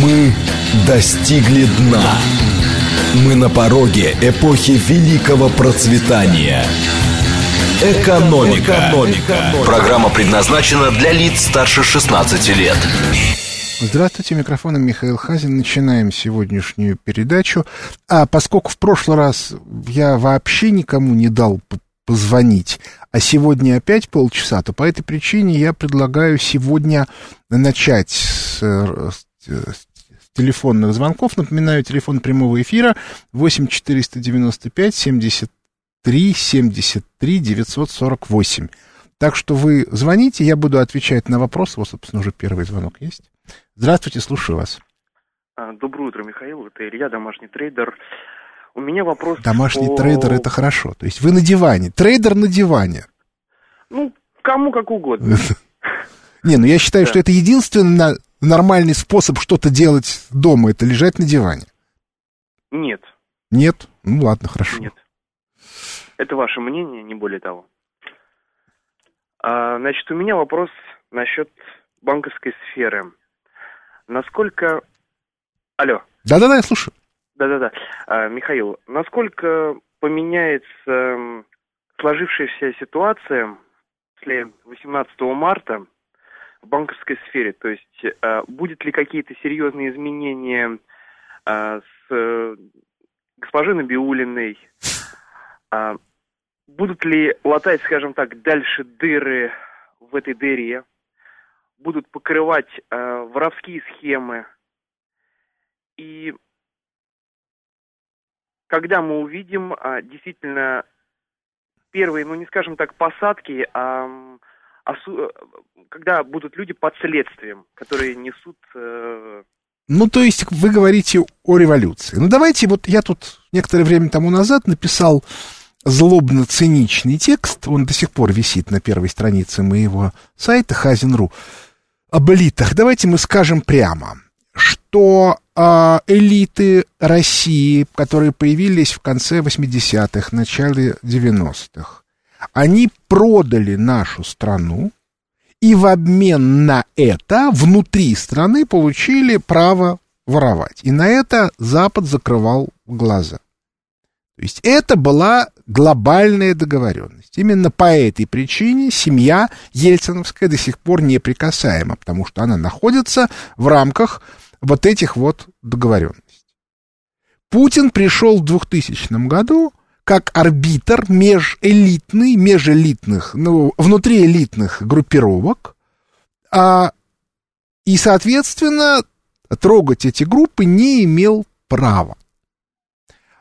Мы достигли дна. Мы на пороге эпохи великого процветания. Экономика. Экономика. Программа предназначена для лиц старше 16 лет. Здравствуйте, микрофоном Михаил Хазин. Начинаем сегодняшнюю передачу. А поскольку в прошлый раз я вообще никому не дал позвонить, а сегодня опять полчаса, то по этой причине я предлагаю сегодня начать с, с, с телефонных звонков. Напоминаю, телефон прямого эфира 8 495 73 73 948. Так что вы звоните, я буду отвечать на вопросы. Вот, собственно, уже первый звонок есть. Здравствуйте, слушаю вас. А, доброе утро, Михаил. Это Илья, домашний трейдер. У меня вопрос Домашний по... трейдер — это хорошо. То есть вы на диване. Трейдер на диване. Ну, кому как угодно. Не, ну я считаю, что это единственный нормальный способ что-то делать дома. Это лежать на диване. Нет. Нет? Ну ладно, хорошо. Нет. Это ваше мнение, не более того. А, значит, у меня вопрос насчет банковской сферы. Насколько... Алло. Да-да-да, я слушаю. Да-да-да. А, Михаил, насколько поменяется сложившаяся ситуация после 18 марта в банковской сфере? То есть а, будет ли какие-то серьезные изменения а, с э, госпожой Набиулиной? А, будут ли латать, скажем так, дальше дыры в этой дыре? Будут покрывать э, воровские схемы? И когда мы увидим а, действительно первые, ну не скажем так, посадки, а, а су, когда будут люди под следствием, которые несут... Э... Ну, то есть вы говорите о революции. Ну, давайте, вот я тут некоторое время тому назад написал злобно-циничный текст, он до сих пор висит на первой странице моего сайта Хазин.ру, об элитах. Давайте мы скажем прямо, что э, элиты России, которые появились в конце 80-х, начале 90-х, они продали нашу страну, и в обмен на это внутри страны получили право воровать. И на это Запад закрывал глаза. То есть это была глобальная договоренность. Именно по этой причине семья Ельциновская до сих пор неприкасаема, потому что она находится в рамках вот этих вот договоренностей. Путин пришел в 2000 году как арбитр межэлитный, межэлитных, ну, внутриэлитных группировок, а, и, соответственно, трогать эти группы не имел права.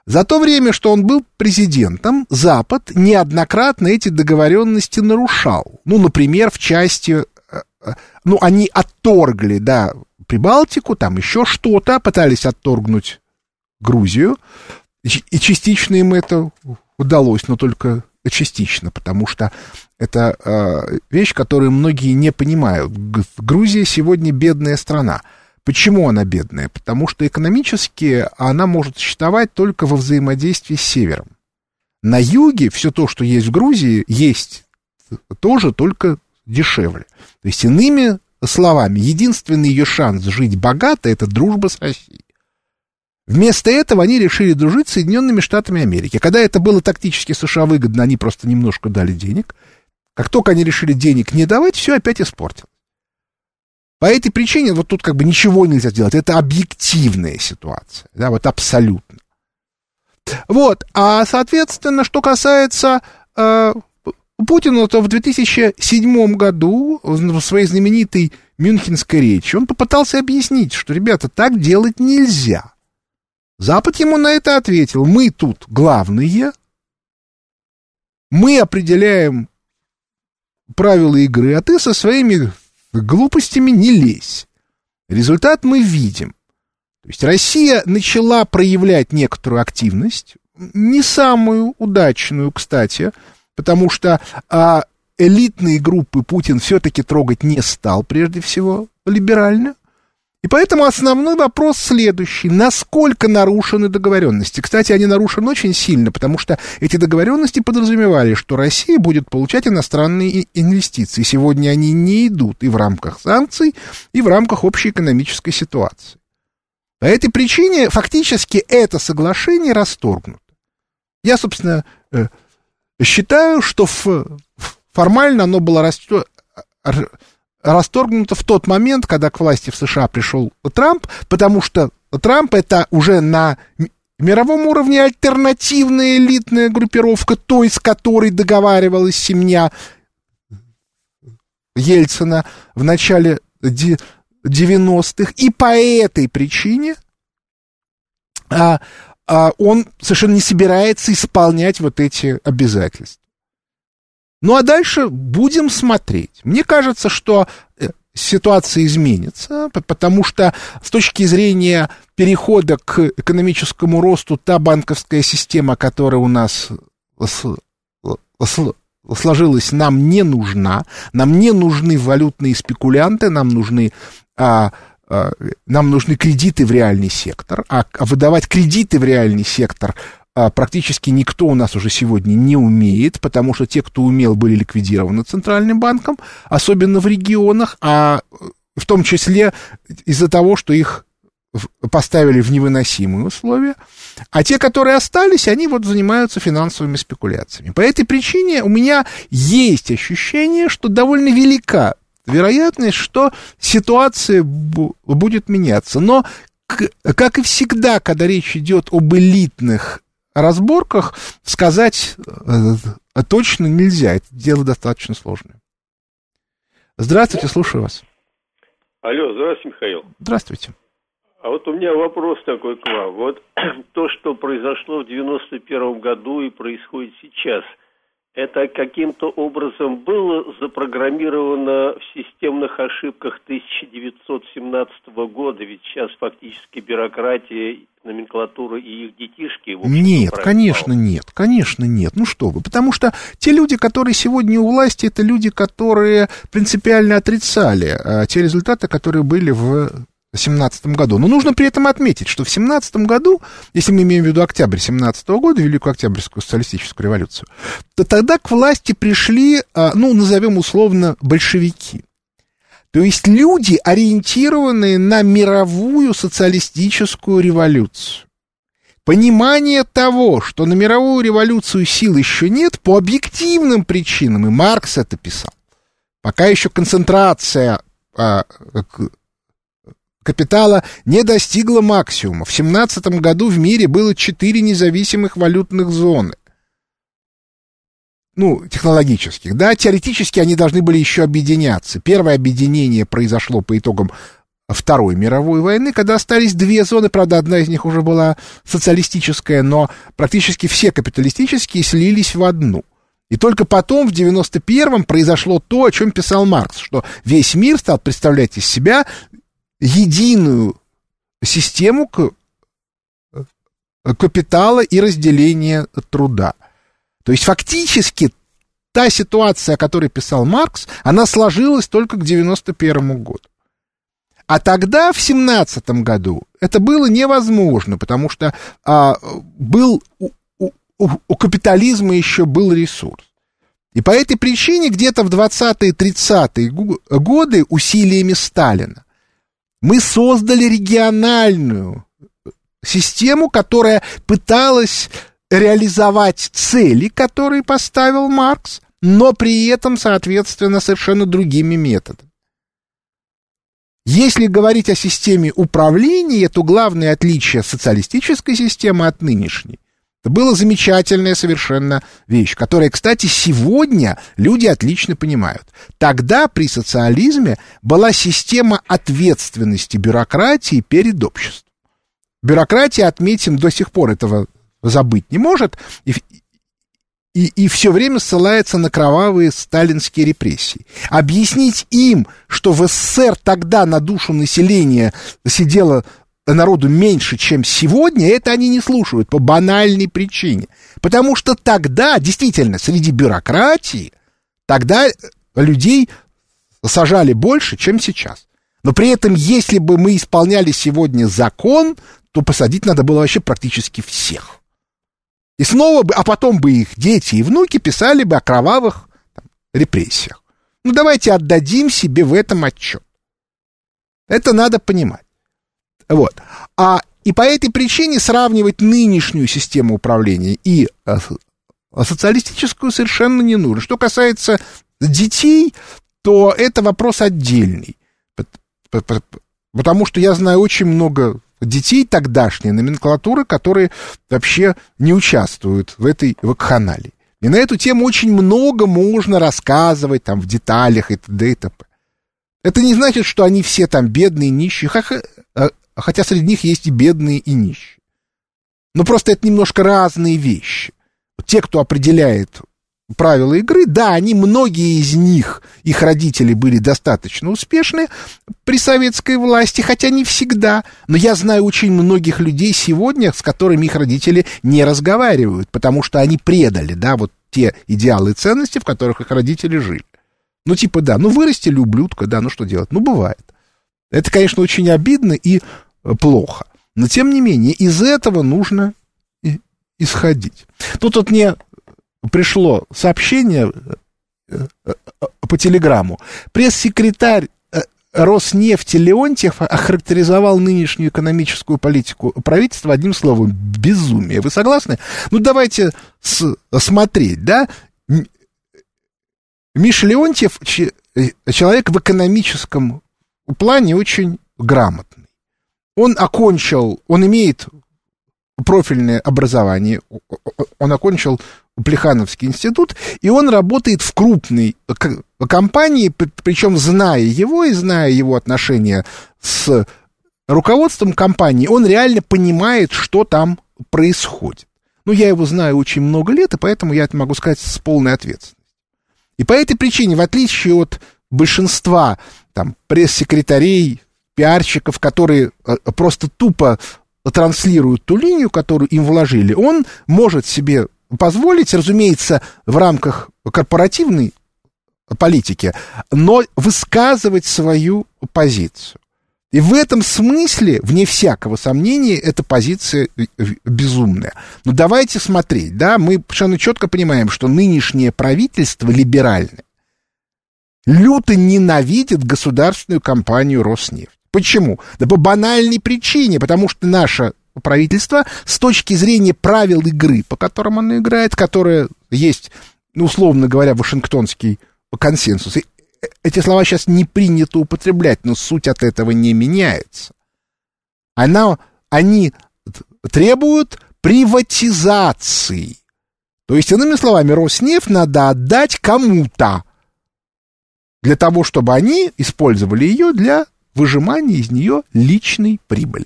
За то время, что он был президентом, Запад неоднократно эти договоренности нарушал. Ну, например, в части... Э, э, ну, они отторгли, да, Прибалтику, там еще что-то, пытались отторгнуть Грузию, и частично им это удалось, но только частично, потому что это э, вещь, которую многие не понимают. Грузия сегодня бедная страна. Почему она бедная? Потому что экономически она может существовать только во взаимодействии с севером. На юге все то, что есть в Грузии, есть тоже, только дешевле. То есть, иными словами, единственный ее шанс жить богато – это дружба с Россией. Вместо этого они решили дружить с Соединенными Штатами Америки. Когда это было тактически США выгодно, они просто немножко дали денег. Как только они решили денег не давать, все опять испортилось. По этой причине вот тут как бы ничего нельзя сделать. Это объективная ситуация. Да, вот абсолютно. Вот. А, соответственно, что касается э, Путина, то в 2007 году в своей знаменитой Мюнхенской речи он попытался объяснить, что, ребята, так делать нельзя. Запад ему на это ответил, мы тут главные, мы определяем правила игры, а ты со своими глупостями не лезь. Результат мы видим. То есть Россия начала проявлять некоторую активность, не самую удачную, кстати, потому что а, элитные группы Путин все-таки трогать не стал, прежде всего, либерально. И поэтому основной вопрос следующий. Насколько нарушены договоренности? Кстати, они нарушены очень сильно, потому что эти договоренности подразумевали, что Россия будет получать иностранные инвестиции. Сегодня они не идут и в рамках санкций, и в рамках общей экономической ситуации. По этой причине фактически это соглашение расторгнуто. Я, собственно, э, считаю, что формально оно было расторгнуто в тот момент, когда к власти в США пришел Трамп, потому что Трамп это уже на мировом уровне альтернативная элитная группировка, той, с которой договаривалась семья Ельцина в начале 90-х. И по этой причине а, а, он совершенно не собирается исполнять вот эти обязательства. Ну а дальше будем смотреть. Мне кажется, что э, ситуация изменится, потому что с точки зрения перехода к экономическому росту та банковская система, которая у нас сложилась, нам не нужна. Нам не нужны валютные спекулянты, нам нужны а, а, нам нужны кредиты в реальный сектор, а, а выдавать кредиты в реальный сектор практически никто у нас уже сегодня не умеет, потому что те, кто умел, были ликвидированы Центральным банком, особенно в регионах, а в том числе из-за того, что их поставили в невыносимые условия, а те, которые остались, они вот занимаются финансовыми спекуляциями. По этой причине у меня есть ощущение, что довольно велика вероятность, что ситуация будет меняться. Но, как и всегда, когда речь идет об элитных разборках, сказать э, точно нельзя. Это дело достаточно сложное. Здравствуйте, слушаю вас. Алло, здравствуйте, Михаил. Здравствуйте. А вот у меня вопрос такой к вам. Вот то, что произошло в 91 году и происходит сейчас – это каким-то образом было запрограммировано в системных ошибках 1917 года, ведь сейчас фактически бюрократия, номенклатура и их детишки... Нет, конечно нет, конечно нет. Ну что вы, потому что те люди, которые сегодня у власти, это люди, которые принципиально отрицали а, те результаты, которые были в 2017 году. Но нужно при этом отметить, что в 2017 году, если мы имеем в виду октябрь 2017 года, Великую Октябрьскую социалистическую революцию, то тогда к власти пришли, а, ну, назовем условно, большевики. То есть люди, ориентированные на мировую социалистическую революцию. Понимание того, что на мировую революцию сил еще нет, по объективным причинам, и Маркс это писал, пока еще концентрация а, капитала не достигла максимума. В 2017 году в мире было четыре независимых валютных зоны. Ну, технологических, да, теоретически они должны были еще объединяться. Первое объединение произошло по итогам Второй мировой войны, когда остались две зоны, правда, одна из них уже была социалистическая, но практически все капиталистические слились в одну. И только потом, в 91-м, произошло то, о чем писал Маркс, что весь мир стал представлять из себя единую систему капитала и разделения труда. То есть фактически та ситуация, о которой писал Маркс, она сложилась только к 91 году. А тогда, в 17 году, это было невозможно, потому что а, был у, у, у капитализма еще был ресурс. И по этой причине где-то в 20-е 30-е годы усилиями Сталина мы создали региональную систему, которая пыталась реализовать цели, которые поставил Маркс, но при этом, соответственно, совершенно другими методами. Если говорить о системе управления, то главное отличие социалистической системы от нынешней была замечательная совершенно вещь, которая, кстати, сегодня люди отлично понимают. Тогда при социализме была система ответственности бюрократии перед обществом. Бюрократия, отметим, до сих пор этого забыть не может, и, и, и все время ссылается на кровавые сталинские репрессии. Объяснить им, что в СССР тогда на душу населения сидело народу меньше, чем сегодня, это они не слушают по банальной причине. Потому что тогда, действительно, среди бюрократии, тогда людей сажали больше, чем сейчас. Но при этом, если бы мы исполняли сегодня закон, то посадить надо было вообще практически всех. И снова бы, а потом бы их дети и внуки писали бы о кровавых там, репрессиях. Ну, давайте отдадим себе в этом отчет. Это надо понимать. Вот. А, и по этой причине сравнивать нынешнюю систему управления и а, социалистическую совершенно не нужно. Что касается детей, то это вопрос отдельный. Потому что я знаю очень много детей тогдашней номенклатуры, которые вообще не участвуют в этой вакханалии. И на эту тему очень много можно рассказывать там в деталях и т.д. и т.п. Это не значит, что они все там бедные, нищие, э, хотя среди них есть и бедные, и нищие. Но просто это немножко разные вещи. Те, кто определяет правила игры, да, они, многие из них, их родители были достаточно успешны при советской власти, хотя не всегда. Но я знаю очень многих людей сегодня, с которыми их родители не разговаривают, потому что они предали, да, вот те идеалы и ценности, в которых их родители жили. Ну, типа, да, ну, вырастили ублюдка, да, ну, что делать? Ну, бывает. Это, конечно, очень обидно и плохо. Но, тем не менее, из этого нужно исходить. Тут вот мне пришло сообщение э, э, по телеграмму. Пресс-секретарь Роснефти Леонтьев охарактеризовал нынешнюю экономическую политику правительства одним словом – безумие. Вы согласны? Ну, давайте смотреть, да? Миша Леонтьев э, человек в экономическом плане очень грамотный. Он окончил, он имеет профильное образование, он окончил Плехановский институт, и он работает в крупной компании, причем зная его и зная его отношения с руководством компании, он реально понимает, что там происходит. Ну, я его знаю очень много лет, и поэтому я это могу сказать с полной ответственностью. И по этой причине, в отличие от большинства там, пресс-секретарей, пиарщиков, которые э, просто тупо транслируют ту линию, которую им вложили, он может себе позволить, разумеется, в рамках корпоративной политики, но высказывать свою позицию. И в этом смысле, вне всякого сомнения, эта позиция безумная. Но давайте смотреть, да, мы совершенно четко понимаем, что нынешнее правительство либеральное люто ненавидит государственную компанию «Роснефть». Почему? Да по банальной причине, потому что наше правительство с точки зрения правил игры, по которым оно играет, которое есть, ну, условно говоря, Вашингтонский консенсус, эти слова сейчас не принято употреблять, но суть от этого не меняется. Она, они требуют приватизации. То есть, иными словами, Роснефть надо отдать кому-то для того, чтобы они использовали ее для выжимания из нее личной прибыли.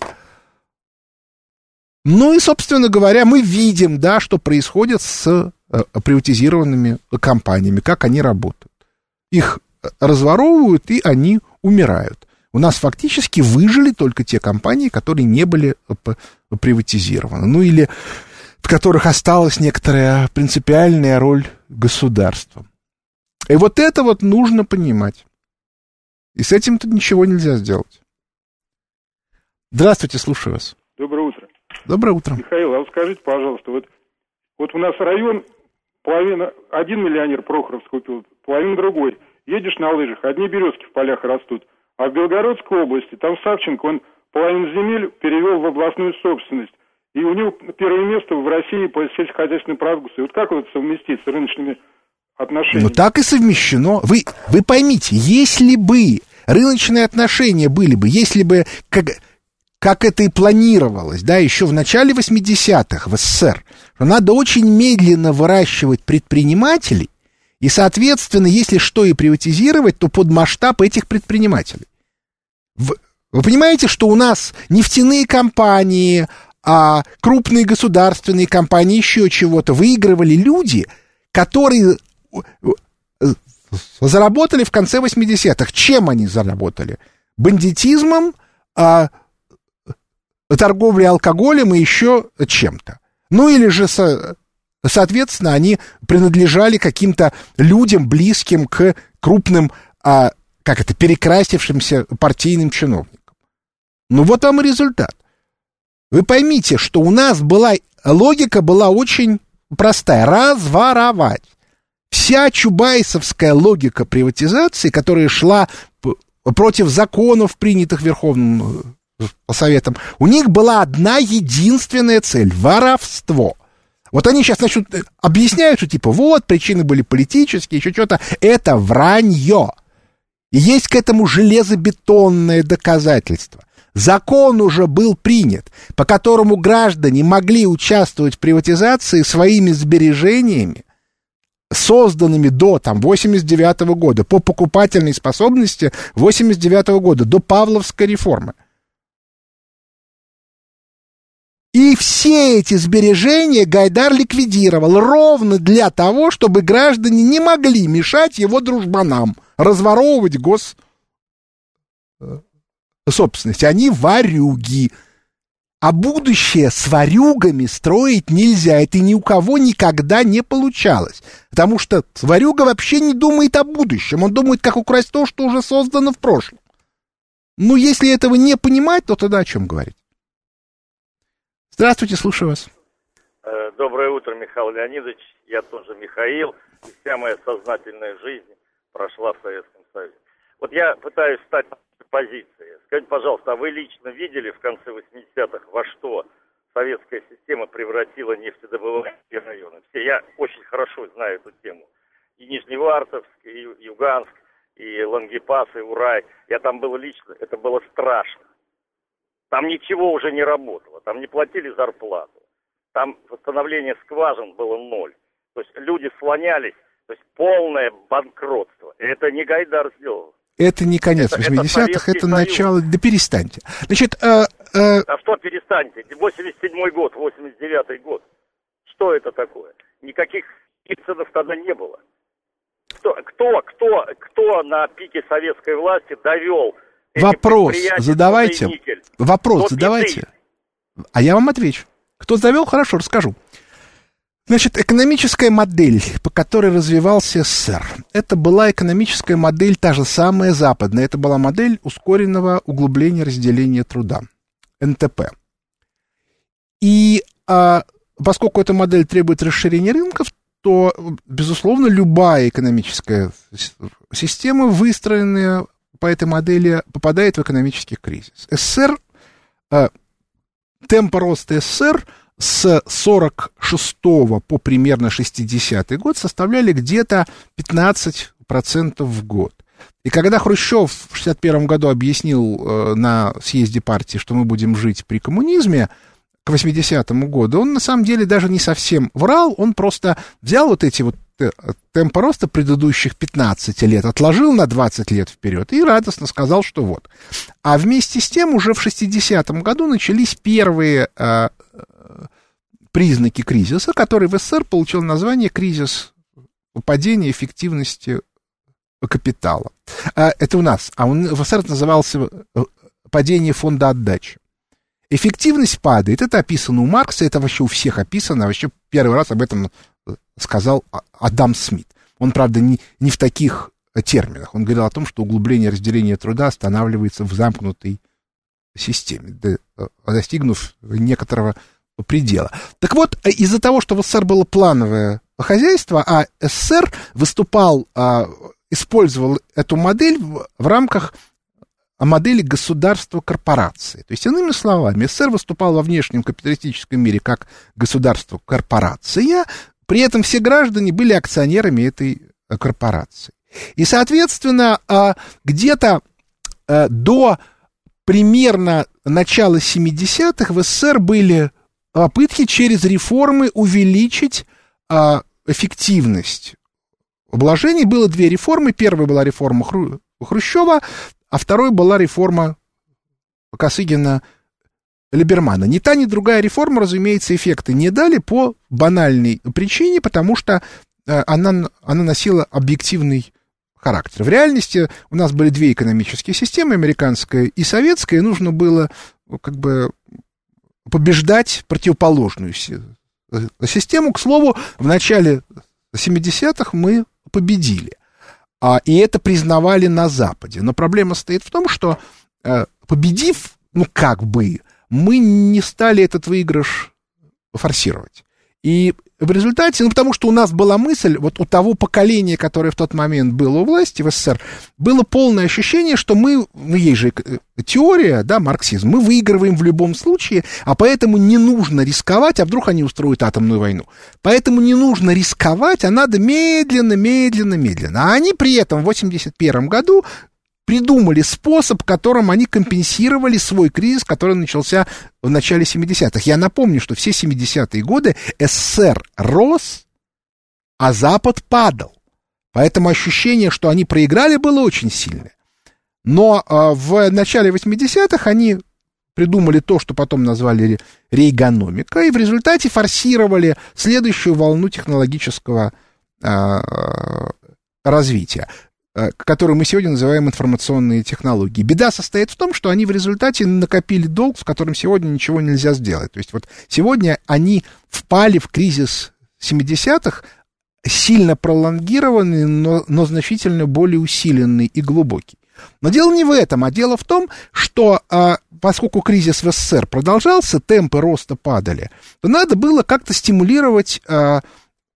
Ну и, собственно говоря, мы видим, да, что происходит с э, приватизированными компаниями, как они работают. Их разворовывают, и они умирают. У нас фактически выжили только те компании, которые не были э, приватизированы. Ну или в которых осталась некоторая принципиальная роль государства. И вот это вот нужно понимать. И с этим-то ничего нельзя сделать. Здравствуйте, слушаю вас. Доброе утро. Доброе утро. Михаил, а вот скажите, пожалуйста, вот, вот у нас район, половина, один миллионер Прохоров купил, половина другой – Едешь на лыжах, одни березки в полях растут. А в Белгородской области, там Савченко, он половину земель перевел в областную собственность. И у него первое место в России по сельскохозяйственной продукции. Вот как вот совместить с рыночными отношениями? Ну так и совмещено. Вы, вы поймите, если бы рыночные отношения были бы, если бы, как, как это и планировалось, да, еще в начале 80-х в СССР, что надо очень медленно выращивать предпринимателей, и, соответственно, если что и приватизировать, то под масштаб этих предпринимателей. Вы понимаете, что у нас нефтяные компании, а крупные государственные компании, еще чего-то, выигрывали люди, которые заработали в конце 80-х. Чем они заработали? Бандитизмом, а, торговлей алкоголем и еще чем-то. Ну или же со, Соответственно, они принадлежали каким-то людям, близким к крупным, а, как это, перекрасившимся партийным чиновникам. Ну вот вам и результат. Вы поймите, что у нас была, логика была очень простая. Разворовать. Вся чубайсовская логика приватизации, которая шла против законов, принятых Верховным по советам, у них была одна единственная цель — воровство. Вот они сейчас начнут объясняют, что типа вот, причины были политические, еще что-то. Это вранье. И есть к этому железобетонное доказательство. Закон уже был принят, по которому граждане могли участвовать в приватизации своими сбережениями, созданными до там, 89 -го года, по покупательной способности 89 -го года, до Павловской реформы. И все эти сбережения Гайдар ликвидировал ровно для того, чтобы граждане не могли мешать его дружбанам разворовывать гос э, собственность. Они варюги. А будущее с варюгами строить нельзя. Это ни у кого никогда не получалось. Потому что варюга вообще не думает о будущем. Он думает, как украсть то, что уже создано в прошлом. Ну, если этого не понимать, то тогда о чем говорить? Здравствуйте, слушаю вас. Э, доброе утро, Михаил Леонидович. Я тоже Михаил. И вся моя сознательная жизнь прошла в Советском Союзе. Вот я пытаюсь стать позиции. Скажите, пожалуйста, а вы лично видели в конце 80-х, во что советская система превратила нефтедобывающие районы? Все, я очень хорошо знаю эту тему. И Нижневартовск, и Юганск, и Лангепас, и Урай. Я там был лично, это было страшно. Там ничего уже не работало, там не платили зарплату. Там восстановление скважин было ноль. То есть люди слонялись, то есть полное банкротство. И это не Гайдар сделал. Это не конец 80-х, это, это начало... Да перестаньте. Значит, э, э... А что перестаньте? 87-й год, 89-й год. Что это такое? Никаких Ельцинов тогда не было. Кто, кто, кто, кто на пике советской власти довел Вопрос задавайте. Вопрос задавайте. А я вам отвечу. Кто завел, хорошо, расскажу. Значит, экономическая модель, по которой развивался СССР, это была экономическая модель та же самая западная. Это была модель ускоренного углубления разделения труда, НТП. И а, поскольку эта модель требует расширения рынков, то, безусловно, любая экономическая система, выстроенная по этой модели, попадает в экономический кризис. СССР, а, темпы роста СССР – с 46 по примерно 60 год составляли где-то 15% в год. И когда Хрущев в 61 году объяснил э, на съезде партии, что мы будем жить при коммунизме, к 80-му году, он на самом деле даже не совсем врал, он просто взял вот эти вот э, темпы роста предыдущих 15 лет, отложил на 20 лет вперед и радостно сказал, что вот. А вместе с тем уже в 60-м году начались первые э, признаки кризиса, который в СССР получил название кризис падения эффективности капитала. А, это у нас. А он в СССР назывался э, падение фонда отдачи. Эффективность падает. Это описано у Маркса, это вообще у всех описано. Вообще первый раз об этом сказал а, Адам Смит. Он, правда, не, не в таких терминах. Он говорил о том, что углубление разделения труда останавливается в замкнутой системе, э, достигнув некоторого предела. Так вот, э, из-за того, что в СССР было плановое хозяйство, а СССР выступал, а, использовал эту модель в, рамках модели государства-корпорации. То есть, иными словами, СССР выступал во внешнем капиталистическом мире как государство-корпорация, при этом все граждане были акционерами этой э, корпорации. И, соответственно, а, где-то э, до примерно начала 70-х в СССР были попытки через реформы увеличить а, эффективность вложений. Было две реформы. Первая была реформа Хру... Хрущева, а второй была реформа Косыгина Либермана. Ни та, ни другая реформа, разумеется, эффекты не дали по банальной причине, потому что а, она, она носила объективный характер. В реальности у нас были две экономические системы, американская и советская, и нужно было как бы побеждать противоположную систему. К слову, в начале 70-х мы победили. А, и это признавали на Западе. Но проблема стоит в том, что э, победив, ну как бы, мы не стали этот выигрыш форсировать. И в результате, ну, потому что у нас была мысль, вот у того поколения, которое в тот момент было у власти в СССР, было полное ощущение, что мы, ну, есть же э, теория, да, марксизм, мы выигрываем в любом случае, а поэтому не нужно рисковать, а вдруг они устроят атомную войну. Поэтому не нужно рисковать, а надо медленно, медленно, медленно. А они при этом в 81 году придумали способ, которым они компенсировали свой кризис, который начался в начале 70-х. Я напомню, что все 70-е годы СССР рос, а Запад падал. Поэтому ощущение, что они проиграли, было очень сильное. Но э, в начале 80-х они придумали то, что потом назвали рейгономика, и в результате форсировали следующую волну технологического э, развития. Э, которую мы сегодня называем информационные технологии. Беда состоит в том, что они в результате накопили долг, с которым сегодня ничего нельзя сделать. То есть вот сегодня они впали в кризис 70-х, сильно пролонгированный, но, но значительно более усиленный и глубокий. Но дело не в этом, а дело в том, что а, поскольку кризис в СССР продолжался, темпы роста падали, то надо было как-то стимулировать а,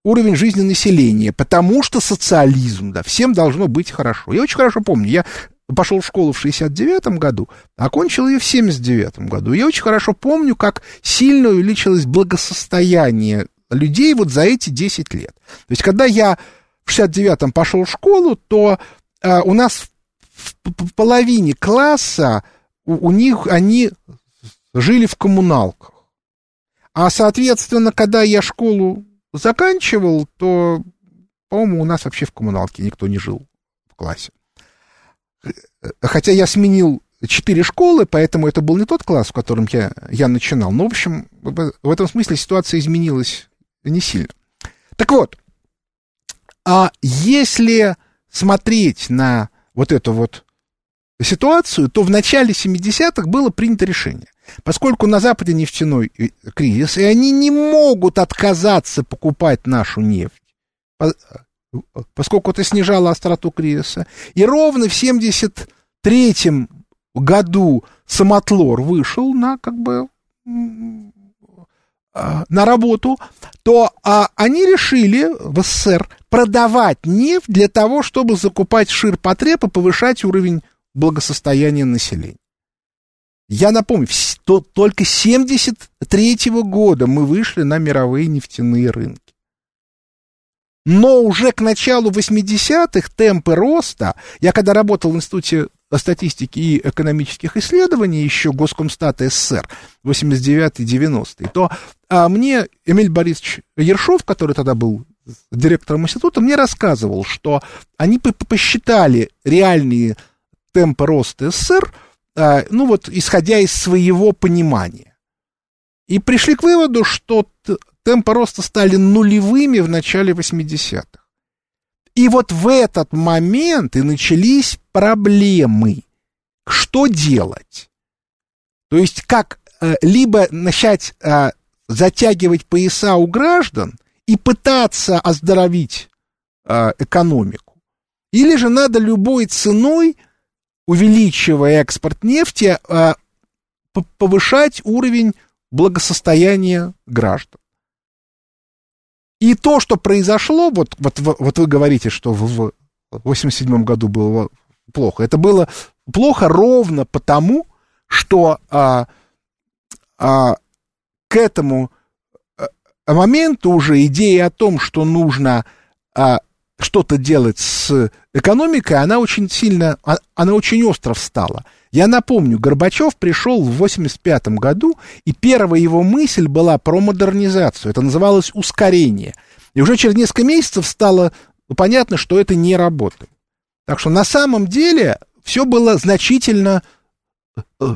уровень жизни населения, потому что социализм, да, всем должно быть хорошо. Я очень хорошо помню, я пошел в школу в 69 году, окончил ее в 79 году. Я очень хорошо помню, как сильно увеличилось благосостояние людей вот за эти 10 лет. То есть, когда я в 69-м пошел в школу, то а, у нас в, в половине класса у, у них они жили в коммуналках. А, соответственно, когда я школу заканчивал, то, по-моему, у нас вообще в коммуналке никто не жил в классе. Хотя я сменил четыре школы, поэтому это был не тот класс, в котором я, я начинал. Но, в общем, в этом смысле ситуация изменилась не сильно. Так вот, а если смотреть на вот эту вот ситуацию, то в начале 70-х было принято решение. Поскольку на Западе нефтяной э, кризис, и они не могут отказаться покупать нашу нефть, поскольку это снижало остроту кризиса. И ровно в 73 году Самотлор вышел на как бы а, на работу, то а, они решили в СССР продавать нефть для того, чтобы закупать ширпотреб и повышать уровень благосостояния населения. Я напомню, то, только 73 -го года мы вышли на мировые нефтяные рынки. Но уже к началу 80-х темпы роста, я когда работал в Институте статистики и экономических исследований, еще Госкомстата СССР, 89-90, то а мне Эмиль Борисович Ершов, который тогда был директором института, мне рассказывал, что они посчитали реальные темпы роста СССР – а, ну вот, исходя из своего понимания. И пришли к выводу, что темпы роста стали нулевыми в начале 80-х. И вот в этот момент и начались проблемы. Что делать? То есть как э, либо начать э, затягивать пояса у граждан и пытаться оздоровить э, экономику, или же надо любой ценой увеличивая экспорт нефти, а, повышать уровень благосостояния граждан. И то, что произошло, вот, вот, вот вы говорите, что в 1987 году было плохо. Это было плохо ровно потому, что а, а, к этому а, моменту уже идея о том, что нужно а, что-то делать с экономикой, она очень сильно, а, она очень остро встала. Я напомню, Горбачев пришел в 85 году, и первая его мысль была про модернизацию. Это называлось ускорение. И уже через несколько месяцев стало понятно, что это не работает. Так что на самом деле все было значительно э,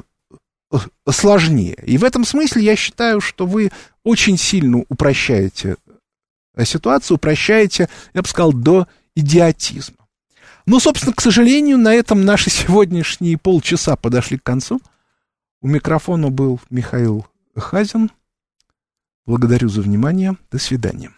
э, сложнее. И в этом смысле я считаю, что вы очень сильно упрощаете ситуацию упрощаете, я бы сказал, до идиотизма. Ну, собственно, к сожалению, на этом наши сегодняшние полчаса подошли к концу. У микрофона был Михаил Хазин. Благодарю за внимание. До свидания.